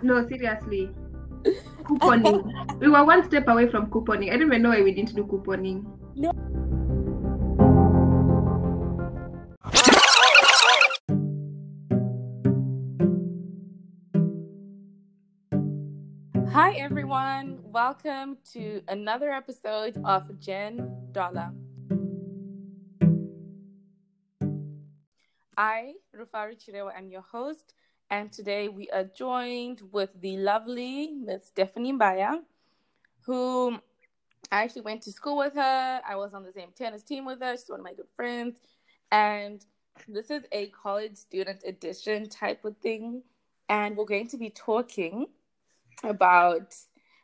No, seriously. Couponing. we were one step away from couponing. I don't even know why we didn't do couponing. No. Hi, everyone. Welcome to another episode of Jen Dollar. I, Rufaro Chirewa, am your host, and today we are joined with the lovely Miss Stephanie Mbaya, who I actually went to school with her. I was on the same tennis team with her. She's one of my good friends. And this is a college student edition type of thing. And we're going to be talking about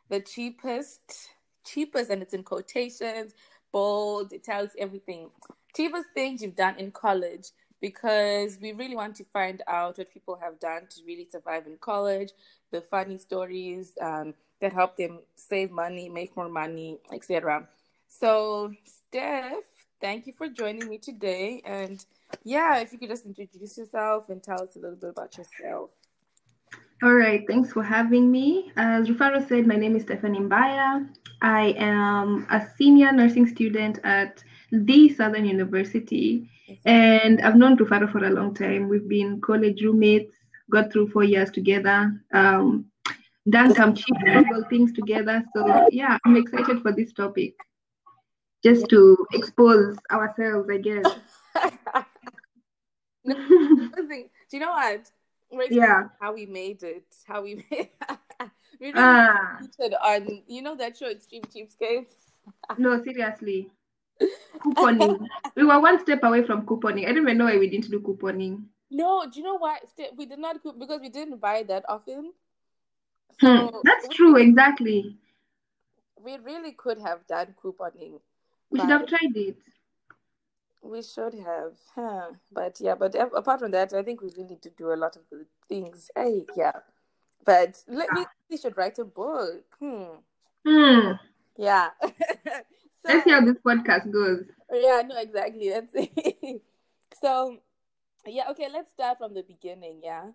the cheapest, cheapest, and it's in quotations, bold, it tells everything. Cheapest things you've done in college because we really want to find out what people have done to really survive in college, the funny stories um, that help them save money, make more money, etc. So, Steph, thank you for joining me today. And yeah, if you could just introduce yourself and tell us a little bit about yourself. All right, thanks for having me. As Rufaro said, my name is Stephanie Mbaya. I am a senior nursing student at the Southern University, and I've known Rufaro for a long time. We've been college roommates, got through four years together, um, done some cheap frugal things together. So yeah, I'm excited for this topic, just to expose ourselves, I guess. Do you know what? Right Yeah. How we made it. How we made we really Ah, on you know that show Extreme Cheapskates? no, seriously. Couponing. we were one step away from couponing. I don't even know why we didn't do couponing. No, do you know why? We did not because we didn't buy that often. Hmm, that's we true, exactly. we really could have done couponing, We should have tried it. we should have. Huh. But yeah, but apart from that, I think we really did do a lot of good things. Hey, yeah. But let me, we should write a book. Hmm. Hmm. Yeah. Let's see how this podcast goes. Yeah, no, exactly. That's it. So, yeah, okay, let's start from the beginning, yeah.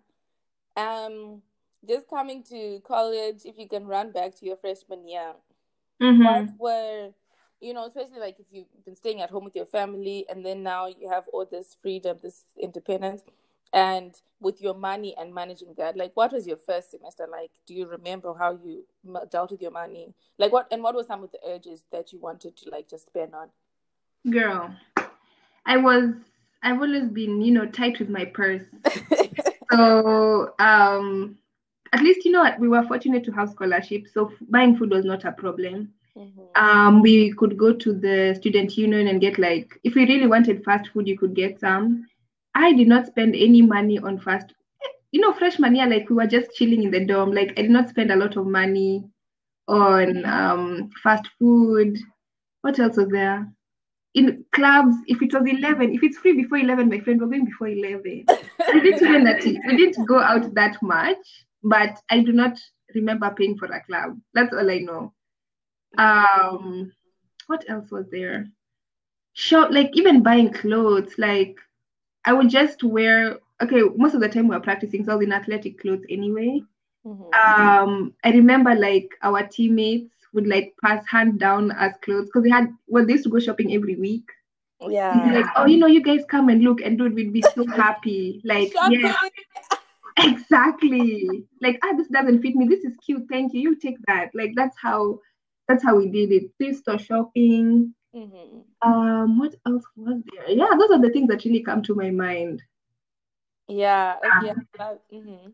Um, just coming to college, if you can run back to your freshman year, what Mm-hmm. were, you know, especially like if you've been staying at home with your family and then now you have all this freedom, this independence, and with your money and managing that, like what was your first semester like? Do you remember how you dealt with your money? Like what, and what were some of the urges that you wanted to like just spend on? Girl, I was, I've always been, you know, tight with my purse. So, um, at least, you know we were fortunate to have scholarships, so f- buying food was not a problem. Mhm. Um, we could go to the student union and get like, if we really wanted fast food, you could get some. I did not spend any money on fast, you know, freshman year, like we were just chilling in the dorm. Like I did not spend a lot of money on um fast food. What else was there? In clubs, if it was 11, if it's free before 11, my friend, we're going before 11. We didn't even that we didn't go out that much, but I do not remember paying for a club. That's all I know. Um, what else was there? Shop, like even buying clothes, like I would just wear, okay, most of the time we were practicing, so I was in athletic clothes anyway. Mhm. Um, I remember like our teammates would like pass hand down us clothes because they had, well, they used to go shopping every week. Yeah. like, oh, you know, you guys come and look, and dude, we'd be so happy. Like, Shopping. yeah, exactly. Like, ah, this doesn't fit me. This is cute. Thank you. You take that. Like, that's how, that's how we did it. Thrift store shopping. Mhm. Um, what else was there? Yeah, those are the things that really come to my mind. Yeah. Yeah. That, mhm.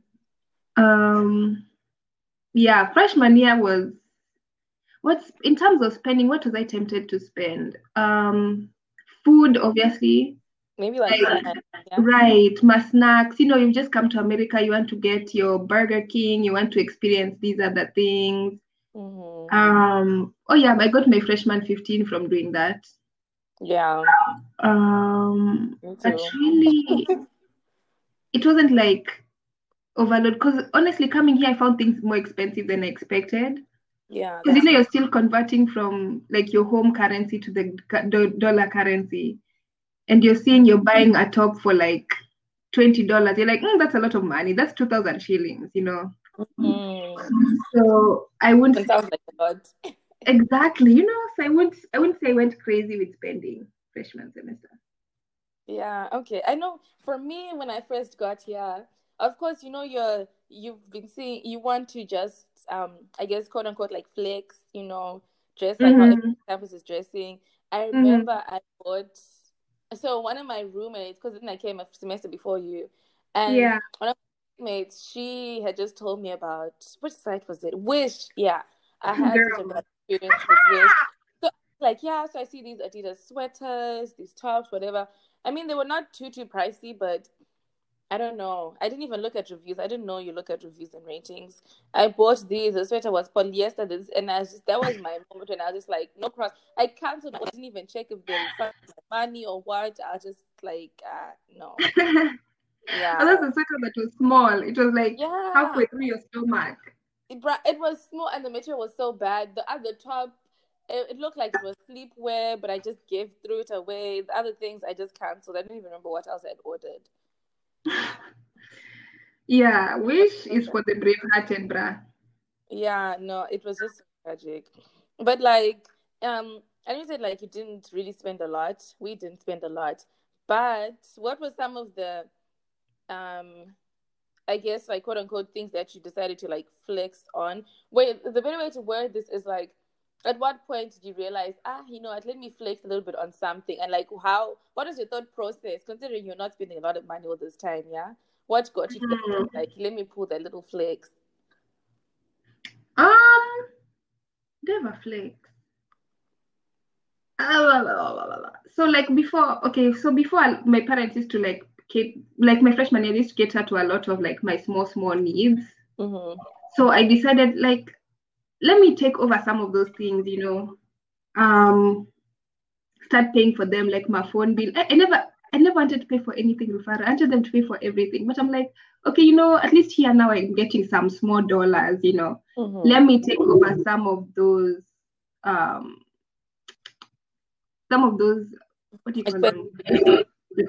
Um, yeah, freshman year was what's in terms of spending, what was I tempted to spend? Um, food, obviously. Maybe like Like, yeah. right, my snacks. You know, you've just come to America, you want to get your Burger King, you want to experience these other things. Mhm. Um, oh yeah, I got my freshman 15 from doing that. Yeah. Um, Me but too. really, it wasn't like overload because honestly, coming here, I found things more expensive than I expected. Yeah. Because you know, you're still converting from like your home currency to the do- dollar currency, and you're seeing you're buying a top for like twenty dollars. You're like, mm, that's a lot of money. That's two thousand shillings, you know. Mm. So I wouldn't It sounds like a lot. exactly, you know, so I wouldn't I wouldn't say I went crazy with spending freshman semester. Yeah, okay. I know for me when I first got here, of course, you know you're you've been seeing you want to just um I guess quote unquote like flex, you know, dress like how Mhm. every campus is dressing. I Mhm. remember I bought so one of my roommates, because then I came a semester before you, and Yeah. one of my roommates, she had just told me about which site was it? Wish, yeah. I had such a bad experience with this. So like yeah, so I see these Adidas sweaters, these tops, whatever. I mean, they were not too too pricey, but I don't know. I didn't even look at reviews. I didn't know you look at reviews and ratings. I bought these. The sweater was polyester, this, and I was just that was my moment when I was just like, no cross. I canceled. I didn't even check if they refunded my money or what. I was just like, uh, no. And Yeah, that's a sweater that was small. It was like yeah. halfway through your stomach. It bra- it was small and the material was so bad. The at the top, it, it looked like it was sleepwear, but I just gave threw it away. The other things I just canceled. I don't even remember what else I'd ordered. Yeah, wish is for the brave-hearted, bruh. Yeah, no, it was just tragic. But like, um, and you said like you didn't really spend a lot. We didn't spend a lot. But what were some of the, um, I guess like quote unquote things that you decided to like flex on? Wait, the better way to word this is like, at what point did you realize, ah, you know what, let me flex a little bit on something? And like, how, what is your thought process considering you're not spending a lot of money all this time? Yeah. What got you Mhm. like, let me pull that little flex? Um, never flex. Ah. So like before, okay, so before I- my parents used to like keep like my freshman year they used to cater to a lot of like my small small needs. Mm-hmm. So I decided like let me take over some of those things, you know. Um, start paying for them like my phone bill. I, I never I never wanted to pay for anything, Rufaro. I wanted them to pay for everything. But I'm like, okay, you know, at least here now I'm getting some small dollars, you know. Mm-hmm. Let me take over some of those um some of those what do you call them?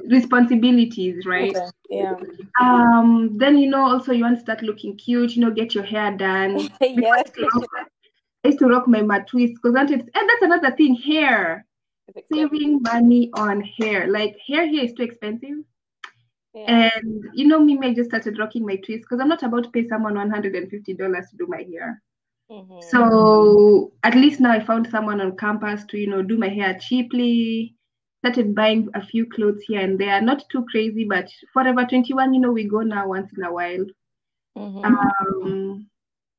Responsibilities, right? Okay. Yeah. Um, then you know also you want to start looking cute, you know, get your hair done. Yes. used to rock, I used to rock my matwist because and that's another thing, hair. Saving money on hair. Like hair here is too expensive. Yeah. And you know me, I just started rocking my twist because I'm not about to pay someone $150 to do my hair. Mhm. So at least now I found someone on campus to, you know, do my hair cheaply. Started buying a few clothes here and there. Not too crazy, but Forever 21, you know, we go now once in a while. Mhm. Um,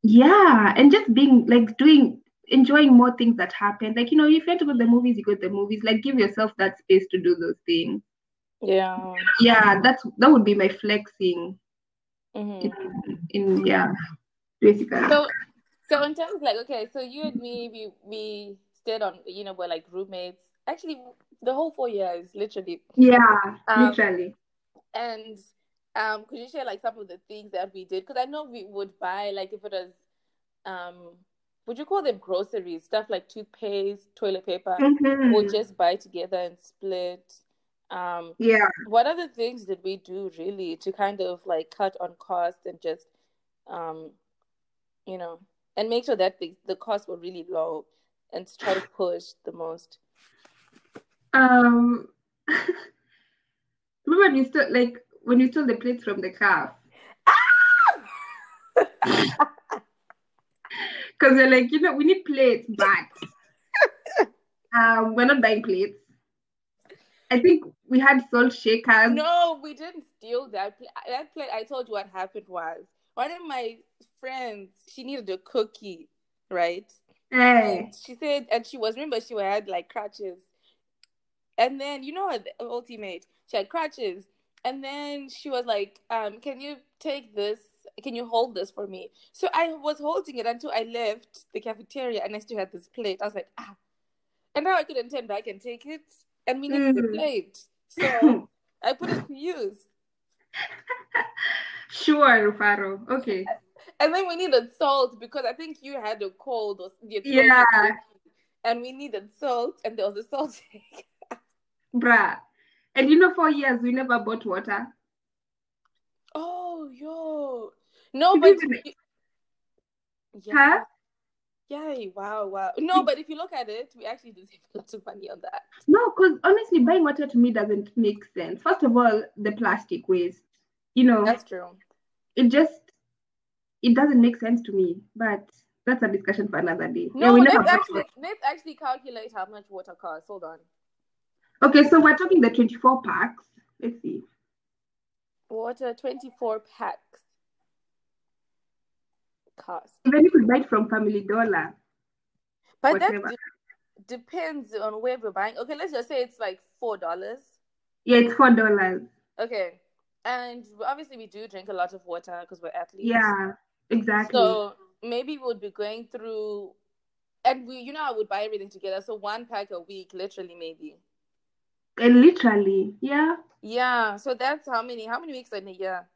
yeah, and just being like doing enjoying more things that happen. Like, you know, if you want to go to the movies, you go to the movies. Like give yourself that space to do those things. yeah. Yeah, that's that would be my flexing Mhm. in, in yeah, basically. So, so in terms like okay, so you and me, we we stayed on, you know, we're like roommates. Actually, the whole four years, literally. Yeah, Um, literally. And um, could you share like some of the things that we did? Because I know we would buy like if it was um, would you call them groceries? Stuff like toothpaste, toilet paper. Mhm. We'll just buy together and split. Um, Yeah. what other things did we do really to kind of like cut on costs and just um you know and make sure that the, the costs were really low and try to push the most Um, remember when you stole like when you stole the plates from the car? Because they're like, you know, we need plates, but um, we're not buying plates. I think we had salt shakers. no we didn't steal that plate that plate i told you what happened was one of my friends she needed a cookie right Hey. and she said and she was remember she had like crutches and then you know her the ultimate she had crutches. And then she was like um can you take this? Can you hold this for me? So i was holding it until i left the cafeteria and i still had this plate. I was like ah. And now i couldn't turn back and take it. And we needed the Mm. plate. So i put it to use. Sure, Rufaro. Okay. and then we needed salt because i think you had a cold or your throat was Yeah. and we needed salt and there was a salt shake Bruh. And you know, for years we never bought water. Oh, yo. No, but you, Yeah. Huh? Yay! Wow! Wow! No, but if you look at it, we actually do save a lot of money on that. No, because honestly, buying water to me doesn't make sense. First of all, the plastic waste. You know, That's true. it just it doesn't make sense to me. But that's a discussion for another day. No, we let's actually let's actually calculate how much water costs. Hold on. Okay, so we're talking the 24 packs. Let's see. Water twenty four packs cost, Even if we buy it from Family Dollar, but that whatever. de- depends on where we're buying. Okay, let's just say it's like four dollars. Yeah, it's four dollars. Okay, and obviously we do drink a lot of water because we're athletes. Yeah, exactly. So maybe we would be going through, and we, you know, I would buy everything together. So one pack a week, literally, maybe. And literally, yeah, Yeah. So that's how many? How many weeks in a year?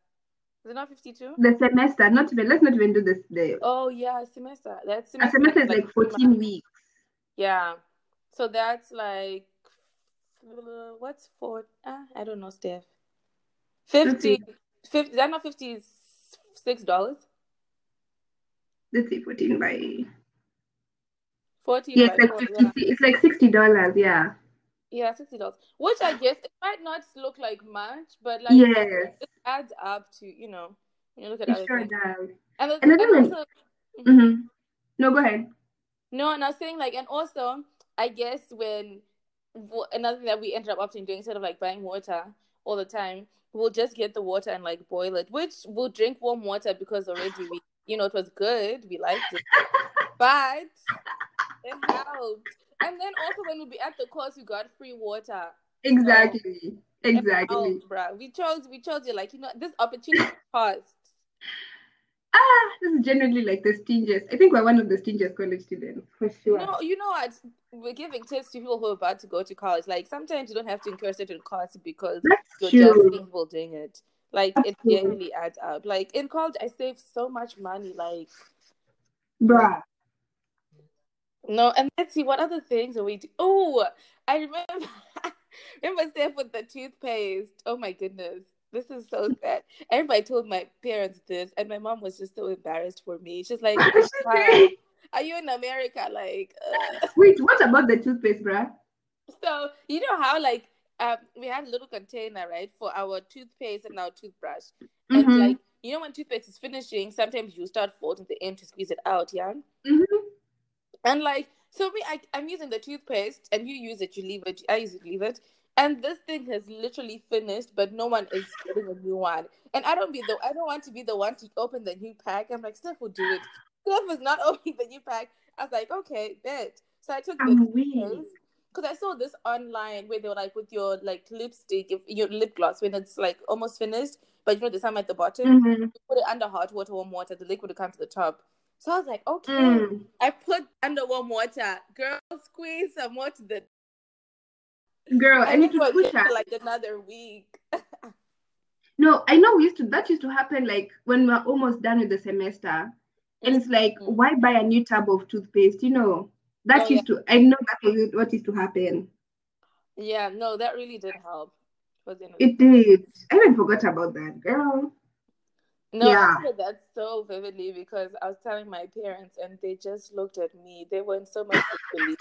Is it not fifty-two? the semester. Not even. Let's not even do this. The Oh yeah, semester. That's a semester is like 14 months. weeks. Yeah. So that's like what's four? Uh, I don't know, Steph. Fifty. Fifty. Is that not fifty-six dollars? Let's see, 14 by. Fourteen. Yeah, it's like 50. yeah. It's like sixty dollars. Yeah. Yeah, sixty dollars. Which I guess it might not look like much, but like Yes, it adds up to you know when you look at it other sure things. does. And, the, And and then when- also hmm No, go ahead. no, and I was saying like, and also I guess when another thing that we ended up opting doing instead of like buying water all the time, we'll just get the water and like boil it, which we'll drink warm water because already we you know it was good, we liked it, but it helped. And then also when we be at the course, we got free water. Exactly. It Exactly. helped, bruh. We chose, we chose it like you know this opportunity cost. Ah, this is generally like the stingiest. I think we're one of the stingiest college students for sure. No, you know what? We're giving tips to people who are about to go to college. Like sometimes you don't have to incur certain costs because That's you're true. just people doing it. Like it generally adds up. Like in college, I saved so much money. Like Bruh. No, and let's see what other things are we do. Oh, I remember. remember Steph with the toothpaste. Oh my goodness. This is so sad. Everybody told my parents this, and my mom was just so embarrassed for me. She's like, What did she "Wow, say? "Are you in America?" Like, uh. Wait, what about the toothpaste, bruh? So you know how like um we had a little container right for our toothpaste and our toothbrush, and Mhm. like you know when toothpaste is finishing, sometimes you start folding the end to squeeze it out, yeah. Mhm. And like so me, I I'm using the toothpaste, and you use it, you leave it. I use it, leave it. And this thing has literally finished, but no one is getting a new one. And I don't be the I don't want to be the one to open the new pack. I'm like, Steph will do it. Steph is not opening the new pack. I was like, okay, bet. So I took I'm toothpaste because I saw this online where they were like with your like lipstick, if your lip gloss when it's like almost finished, but you know there's some at the bottom. Mhm. You put it under hot water, warm water, the liquid will come to the top. So I was like, okay. Mm. I put under warm water. Girl, squeeze some more to the. Girl, I need it to was push her. for like another week. No, I know we used to that used to happen like when we're almost done with the semester. And it's like, Mhm. why buy a new tub of toothpaste? You know, that Oh, yeah. used to I know that was what used to happen. Yeah, no, that really did help. It did. I even forgot about that, girl. No, Yeah. I that so vividly because I was telling my parents and they just looked at me. They were in so much disbelief.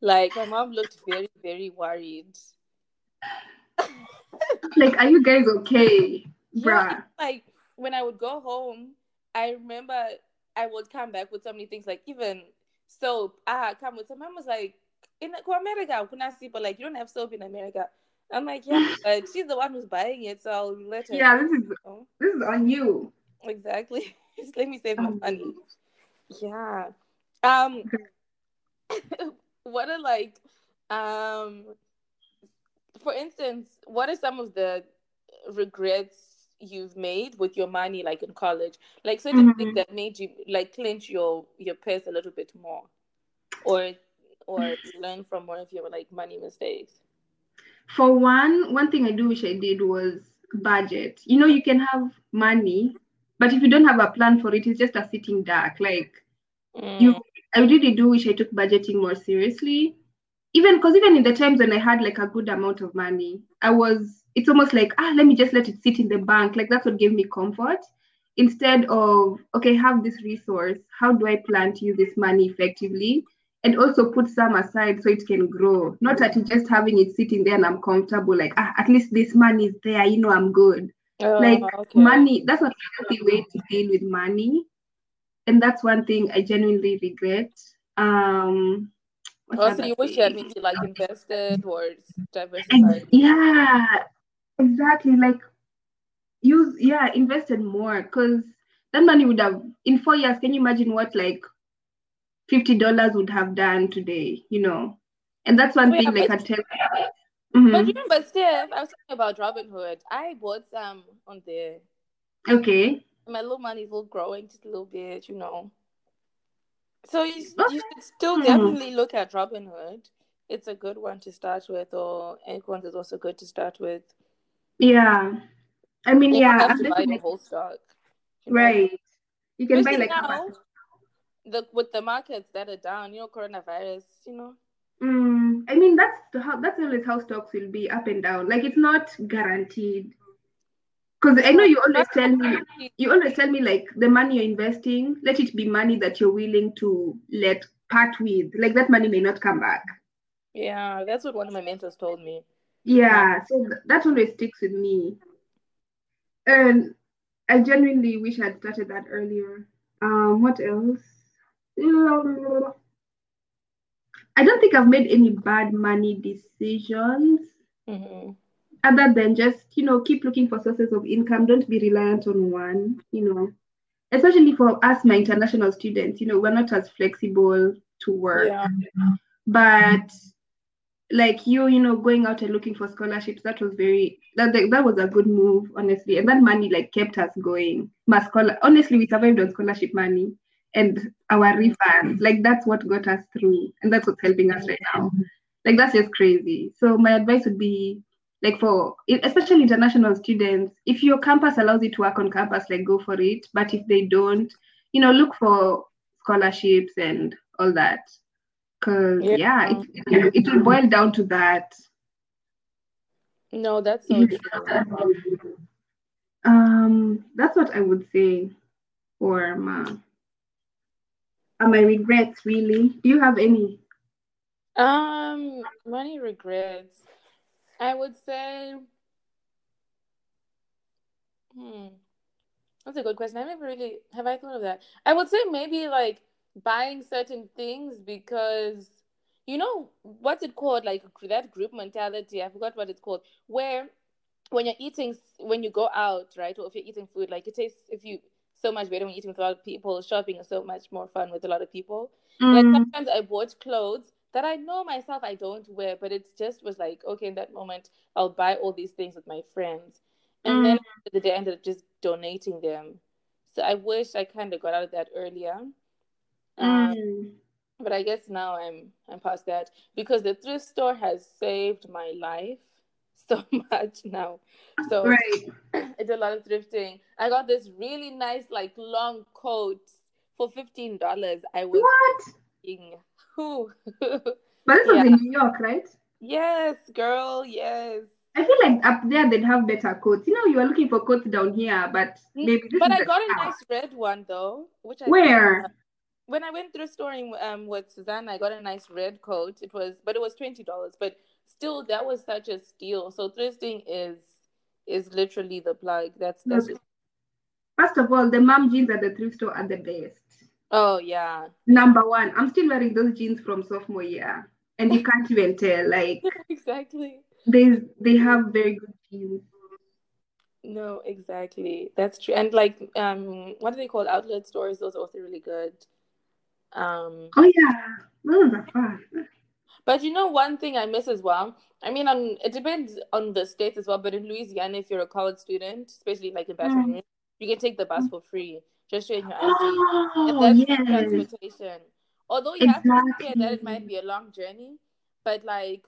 Like my mom looked very, very worried. Like, are you guys okay? Yeah, like when I would go home, I remember I would come back with so many things, like even soap. Ah, come with some. Mom was like, in America, but like you don't have soap in America. I'm like, yeah, but she's the one who's buying it, so I'll let her. Yeah, this is this is on you. exactly. Just let me save my money. Yeah. Um. what are like, um, for instance, what are some of the regrets you've made with your money, like in college? Like certain things Mhm. that made you like clench your your purse a little bit more, or or learn from one of your like money mistakes. For one, one thing I do wish I did was budget. You know, you can have money, but if you don't have a plan for it, it's just a sitting duck. Like you I really do wish I took budgeting more seriously. Even because even in the times when I had like a good amount of money, I was it's almost like ah let me just let it sit in the bank. Like that's what gave me comfort. instead of okay have this resource how do i plan to use this money effectively and also put some aside so it can grow. Not that you just having it sitting there and i'm comfortable like ah, at least this money is there you know i'm good. Oh, like okay. money that's not a healthy way to deal with money. And that's one thing i genuinely regret. Um Also, you wish you had maybe like invested or diversified. yeah exactly like use yeah invested more because that money would have in four years can you imagine what like $50 would have done today you know and that's one yeah, thing like i but, tell but Mhm. remember, Steph, I was talking about Robinhood. I bought some on there. okay My little money's still growing just a little bit, you know. So you, you should still Hmm. definitely look at Robinhood. It's a good one to start with, or Acorns is also good to start with. yeah i mean You yeah have to buy definitely whole stock. You buy right you can buy like now the with the markets that are down, you know, coronavirus, you know. Mm, I mean that's the how that's always how stocks will be up and down. Like it's not guaranteed. Because I know you always tell me you always tell me like the money you're investing, let it be money that you're willing to let part with. Like that money may not come back. Yeah, that's what one of my mentors told me. Yeah, so th- that always sticks with me. And I genuinely wish I'd started that earlier. Um, what else? I don't think I've made any bad money decisions. mhm. other than just you know keep looking for sources of income don't be reliant on one you know especially for us my international students you know we're not as flexible to work Yeah. but like you you know going out and looking for scholarships that was very that that, that was a good move honestly and that money like kept us going my scholar honestly we survived on scholarship money and our refunds like that's what got us through and that's what's helping us right now. Like that's just crazy. So my advice would be like for especially international students if your campus allows you to work on campus like go for it. But if they don't you know look for scholarships and all that. Because Yeah. yeah it, it, it will boil down to that. No, that's so true. um that's what i would say for my uh, my regrets really do you have any Um, money regrets. I would say, hmm, that's a good question. I never really have I thought of that. I would say maybe like buying certain things because you know what's it called? Like that group mentality. I forgot what it's called. Where when you're eating, when you go out, right, or if you're eating food, like it tastes if you so much better when eating with a lot of people. Shopping is so much more fun with a lot of people. Like Mm, sometimes I bought clothes that I know myself I don't wear, but it just was like, okay, in that moment, I'll buy all these things with my friends. And then mm, at the, the day, I ended up just donating them. So I wish I kind of got out of that earlier. Um, mm. but I guess now I'm I'm past that because the thrift store has saved my life so much now. So right I did a lot of thrifting. I got this really nice like long coat for fifteen dollars. I was what thinking, who? but this was in new york right Yes, girl. Yes. I feel like up there they'd have better coats. You know, you are looking for coats down here, but Mm, maybe this But is I got a nice red one though, which I Where? when I went through storing um with Suzanne, I got a nice red coat. It was, but it was twenty dollars. But still, that was such a steal. So thrifting is is literally the plug. That's that's just. first of all, the mom jeans at the thrift store are the best. Oh yeah. Number one, I'm still wearing those jeans from sophomore year, and you can't even tell. Like exactly. they they have very good jeans. No, exactly. That's true. And like, um, what do they call outlet stores? Those are also really good. Um, Oh yeah, those are fun. But you know, one thing I miss as well. I mean, um, it depends on the state as well. But in Louisiana, if you're a college student, especially like in Baton Mm. Rouge, you can take the bus for free. Just showing your ID, and Oh that's yes, transportation. Although you have to be clear that it might be a long journey, but like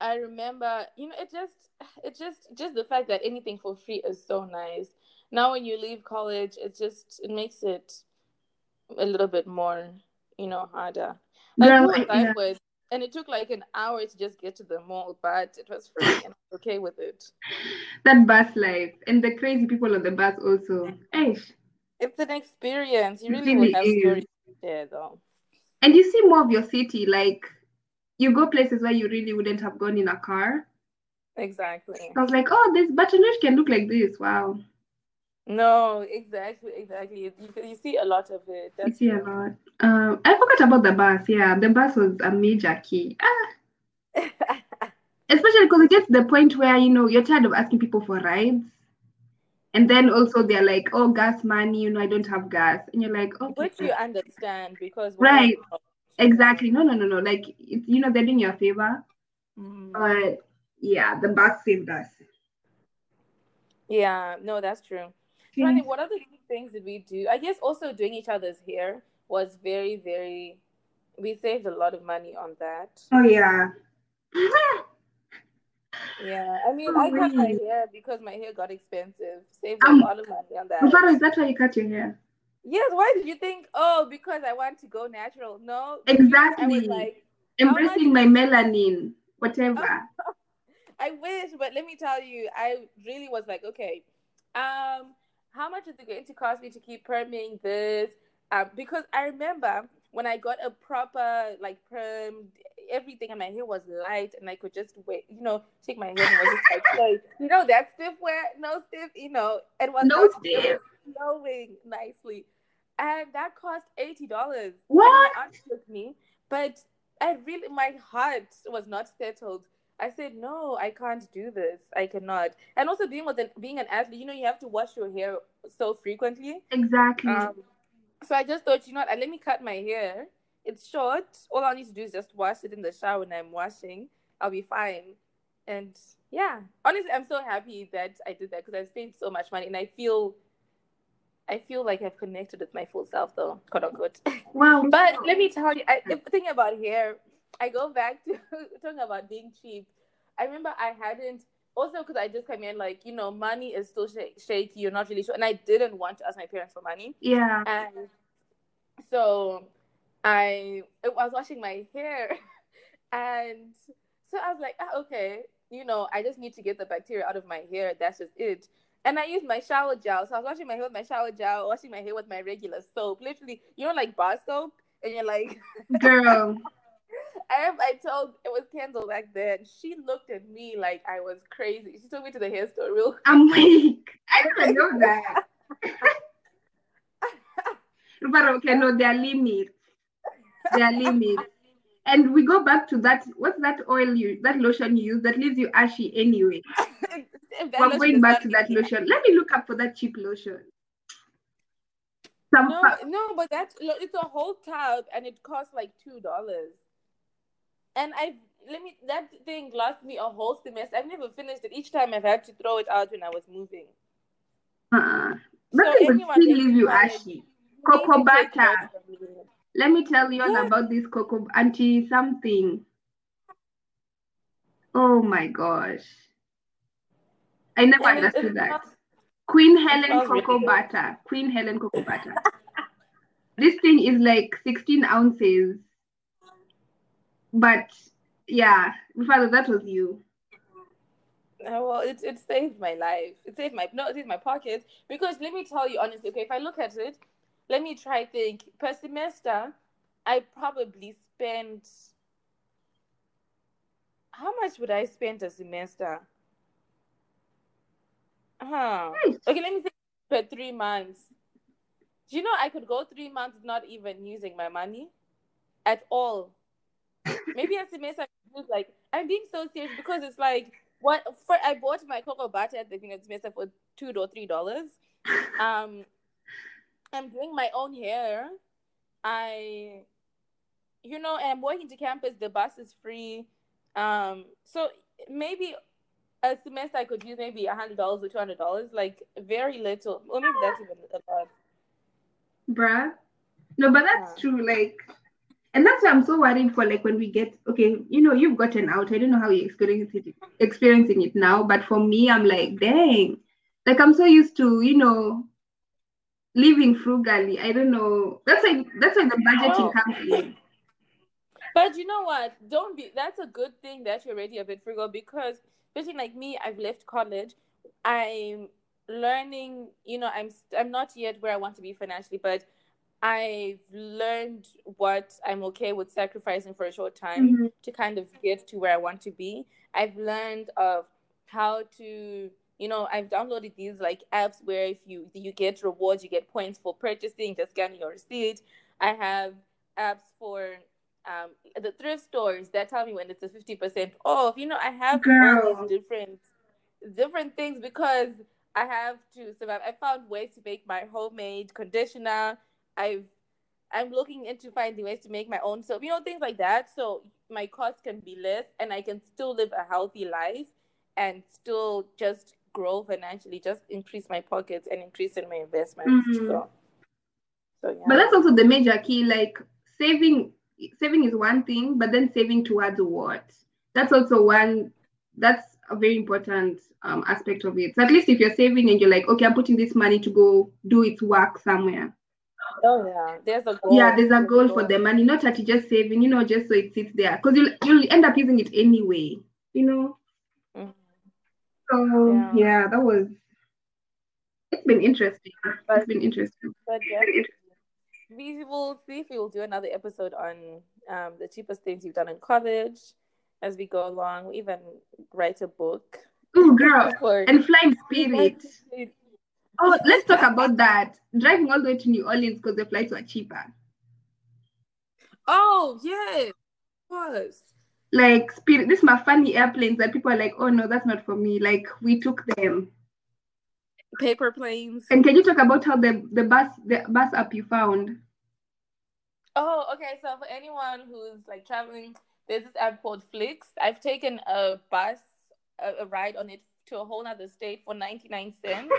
I remember, you know, it just, it just, just the fact that anything for free is so nice. Now, when you leave college, it just, it makes it a little bit more, you know, harder. Like, Girl, who was I yeah. with? And it took like an hour to just get to the mall, but it was free and okay with it. That bus life and the crazy people on the bus also. Eish. It's an experience. You really really have is. stories there though. And you see more of your city, like you go places where you really wouldn't have gone in a car. Exactly. I was like, oh, this Baton Rouge can look like this. Wow. No, exactly, exactly. You, you, you see a lot of it. You That's see a lot. Um, I forgot about the bus. Yeah, the bus was a major key. Ah, especially because it gets to the point where you know you're tired of asking people for rides, and then also they're like, "Oh, gas money, you know, I don't have gas," and you're like, "Okay, Which you understand because right, exactly." No, no, no, no. Like, it's, you know, they're doing you a favor, Mm. but yeah, the bus saved us. Yeah, no, that's true. Yeah. Trying to think, what other things did we do? I guess also doing each other's hair was very, very. We saved a lot of money on that. Oh yeah. Yeah, I mean, Oh, I cut my hair because my hair got expensive. Saved a Um, lot of money on that. Rufaro, is that why you cut your hair? Yes, why did you think? Oh, because I want to go natural. No, because I was Exactly. like. Embracing my melanin, whatever. I wish, but let me tell you, I really was like, okay, um, how much is it going to cost me to keep perming this? Um, because I remember when I got a proper like perm, everything and my hair was light, and I could just wait, you know, shake my hair and was just like, like, you know, that stiff wear, no stiff, you know, it was No not stiff. flowing nicely, and that cost eighty dollars. What? My aunt took me, but I really, my heart was not settled. I said, no, I can't do this. I cannot. And also being with an, being an athlete, you know, you have to wash your hair so frequently. Exactly. Um, so I just thought, you know what, let me cut my hair. It's short. All I need to do is just wash it in the shower when I'm washing. I'll be fine. And yeah, honestly, I'm so happy that I did that because I saved so much money, and I feel, I feel like I've connected with my full self, though, quote unquote. wow. But let me tell you, I, if thinking about hair, I go back to talking about being cheap. I remember I hadn't also because I just came in like you know money is still sh- shaky. You're not really sure, and I didn't want to ask my parents for money, Yeah. and so I I was washing my hair, and so I was like, ah, okay, you know, I just need to get the bacteria out of my hair. That's just it. And I used my shower gel. So I was washing my hair with my shower gel, washing my hair with my regular soap. Literally, you know, like bar soap. And you're like, Girl. I, I told it was Kendall back then. She looked at me like I was crazy. She took me to the hair store real quick. I'm weak. I didn't know that. But okay, no, there are limits. There are limits. And we go back to that. What's that oil you, that lotion you use that leaves you ashy anyway? We're going back to that lotion. Let me look up for that cheap lotion. Some No, no, but that's it's a whole tub and it costs like two dollars. And I let me that thing lasted me a whole semester. I've never finished it. Each time I've had to throw it out when I was moving. uh-uh. So That thing would anyone still leave you ashy. Cocoa need to take butter. notes from me. Let me tell you all Yeah. about this cocoa anti something. Oh my gosh. I never understood that. not- Queen Helen smells really cocoa butter. Queen Helen cocoa butter. this thing is like 16 ounces. But yeah, father, that was you. Uh, well, it, it saved my life. It saved my no, it saved my pockets. Because let me tell you honestly, okay, if I look at it, let me try think. Per semester, I probably spent how much would I spend a semester? Huh. Okay, let me think per three months. Do you know I could go three months not even using my money at all? Maybe a semester I could use like I'm being so serious because it's like what for I bought my cocoa butter at the beginning of the semester for two or three dollars. Um I'm doing my own hair. I you know, and I'm walking to campus, the bus is free. Um so maybe a semester I could use maybe a hundred dollars or two hundred dollars, like very little. Or maybe that's even a lot. Bruh. No, but that's Yeah. true. Like, and that's why I'm so worried for like when we get okay, you know, you've gotten out. I don't know how you're experiencing it, experiencing it now, but for me, I'm like, dang, like I'm so used to, you know, living frugally. I don't know. That's why that's why the budgeting comes in. But you know what? Don't be. That's a good thing that you're already a bit frugal because, especially like me, I've left college. I'm learning. You know, I'm I'm not yet where I want to be financially, but I've learned what I'm okay with sacrificing for a short time Mhm. to kind of get to where I want to be. I've learned of how to, you know, I've downloaded these like apps where if you you get rewards, you get points for purchasing, just scanning your receipt. I have apps for um, the thrift stores that tell me when it's a fifty percent off. You know, I have all these different different things because I have to survive. I found ways to make my homemade conditioner. I've I'm looking into finding ways to make my own soap, you know, things like that. So my costs can be less and I can still live a healthy life and still just grow financially, just increase my pockets and increase in my investments. Mhm. So, so yeah. But that's also the major key. Like saving, saving is one thing, but then saving towards what? That's also one. That's a very important um, aspect of it. So at least if you're saving and you're like, okay, I'm putting this money to go do its work somewhere. Oh yeah, there's a goal. Yeah, there's a goal for the money, not that you just saving, you know, just so it sits there, because you'll you'll end up using it anyway. You know. Mhm. So Yeah. yeah, that was. It's been interesting. But- It's been interesting. But definitely, we will see if we will do another episode on um, the cheapest things you've done in college as we go along. We even write a book. Oh, girl, and flying spirit. Oh, let's talk about that. Driving all the way to New Orleans because the flights were cheaper. Oh yes, was. Like Spirit, this is my funny airplanes that people are like, oh no, that's not for me. Like we took them. Paper planes. And can you talk about how the the bus the bus app you found? Oh, okay. So for anyone who's like traveling, there's this app called Flix. I've taken a bus, a, a ride on it to a whole other state for 99 cents.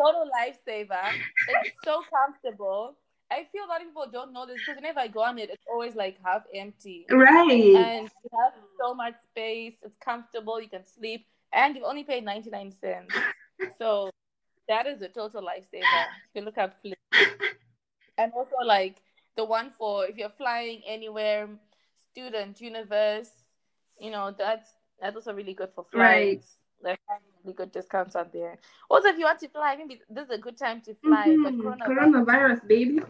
Total lifesaver. It's so comfortable. I feel a lot of people don't know this because whenever I go on it, it's always like half empty. Right. And you have so much space. It's comfortable. You can sleep, and you've only paid 99 cents. So that is a total lifesaver. If you look at Flix. And also like the one for if you're flying anywhere, student, universe, you know, that's that's also really good for Right. There's really good discounts out there. Also, if you want to fly, maybe this is a good time to fly. Mhm. coronavirus, Coronavirus, baby.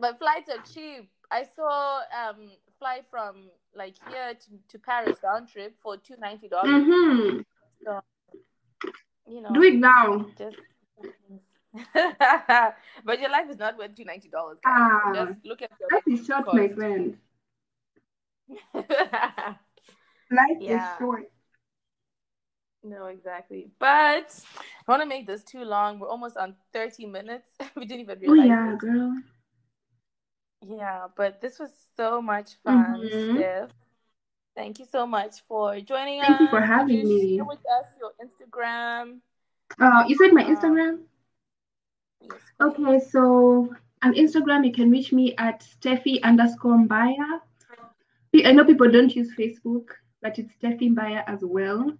but flights are cheap. I saw um fly from like here to, to Paris round trip for two ninety dollars. Mm-hmm. You know, Do it now. just but your life is not worth two ninety dollars. Ah, just look at your Life is short, my friend. Life Yeah. is short. No, exactly. But I want to make this too long. We're almost on thirty minutes. we didn't even realize. Oh yeah, it. girl. Yeah, but this was so much fun, Mhm. Steph. Thank you so much for joining us. Thank you for having you me. Share with us your Instagram. Uh, you said my Instagram? Yes. Okay, so on Instagram you can reach me at Steffi underscore Mbaya. I know people don't use Facebook, but it's Steffi Mbaya as well.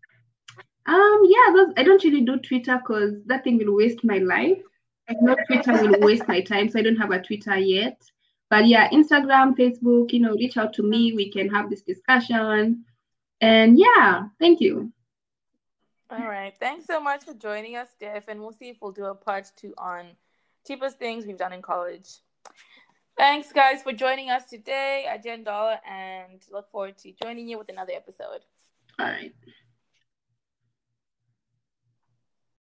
Um, yeah, those I don't really do Twitter because that thing will waste my life. I know Twitter will waste my time, so I don't have a Twitter yet. But yeah, Instagram, Facebook, you know, reach out to me. We can have this discussion. And yeah, thank you. All right. Thanks so much for joining us, Steph, and we'll see if we'll do a part two on cheapest things we've done in college. Thanks, guys, for joining us today. I Jen Dollar, and look forward to joining you with another episode. All right.